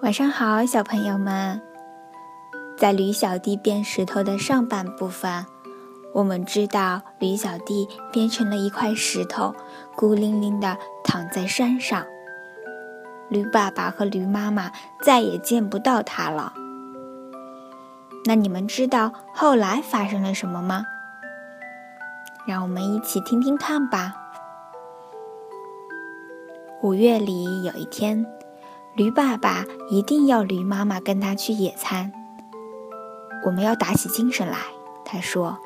晚上好，小朋友们。在驴小弟变石头的上半部分，我们知道驴小弟变成了一块石头，孤零零地躺在山上。驴爸爸和驴妈妈再也见不到他了。那你们知道后来发生了什么吗？让我们一起听听看吧。五月里有一天。驴爸爸一定要驴妈妈跟他去野餐。我们要打起精神来，他说：“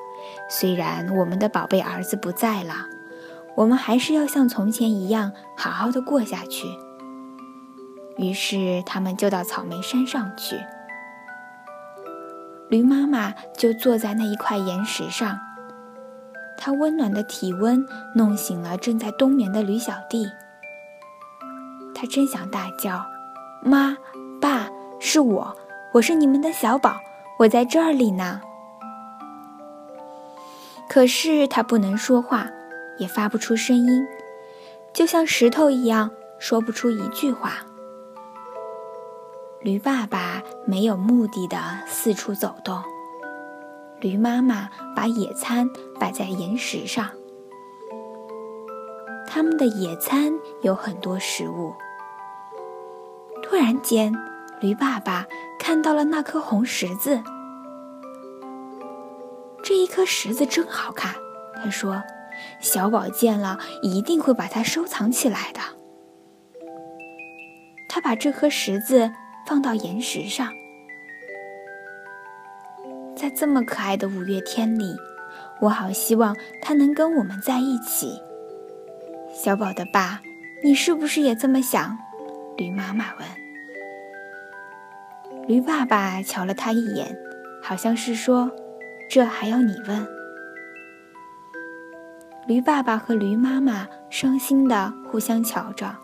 虽然我们的宝贝儿子不在了，我们还是要像从前一样好好的过下去。”于是他们就到草莓山上去。驴妈妈就坐在那一块岩石上，它温暖的体温弄醒了正在冬眠的驴小弟。他真想大叫。妈，爸，是我，我是你们的小宝，我在这里呢。可是他不能说话，也发不出声音，就像石头一样，说不出一句话。驴爸爸没有目的的四处走动，驴妈妈把野餐摆在岩石上，他们的野餐有很多食物。突然间，驴爸爸看到了那颗红十字。这一颗石子真好看，他说：“小宝见了一定会把它收藏起来的。”他把这颗石子放到岩石上。在这么可爱的五月天里，我好希望他能跟我们在一起。小宝的爸，你是不是也这么想？驴妈妈问。驴爸爸瞧了他一眼，好像是说：“这还要你问？”驴爸爸和驴妈妈伤心的互相瞧着。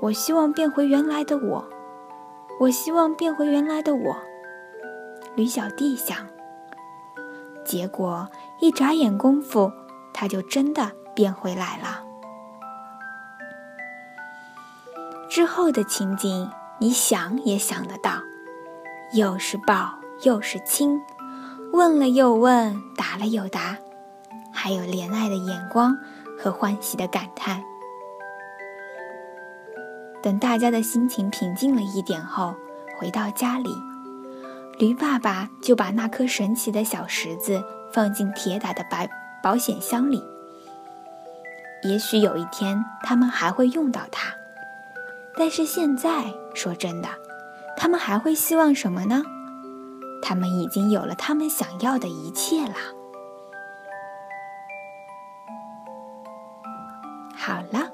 我希望变回原来的我，我希望变回原来的我。驴小弟想。结果一眨眼功夫，他就真的变回来了。之后的情景。你想也想得到，又是抱又是亲，问了又问，答了又答，还有怜爱的眼光和欢喜的感叹。等大家的心情平静了一点后，回到家里，驴爸爸就把那颗神奇的小石子放进铁打的白保险箱里。也许有一天他们还会用到它。但是现在，说真的，他们还会希望什么呢？他们已经有了他们想要的一切了。好了。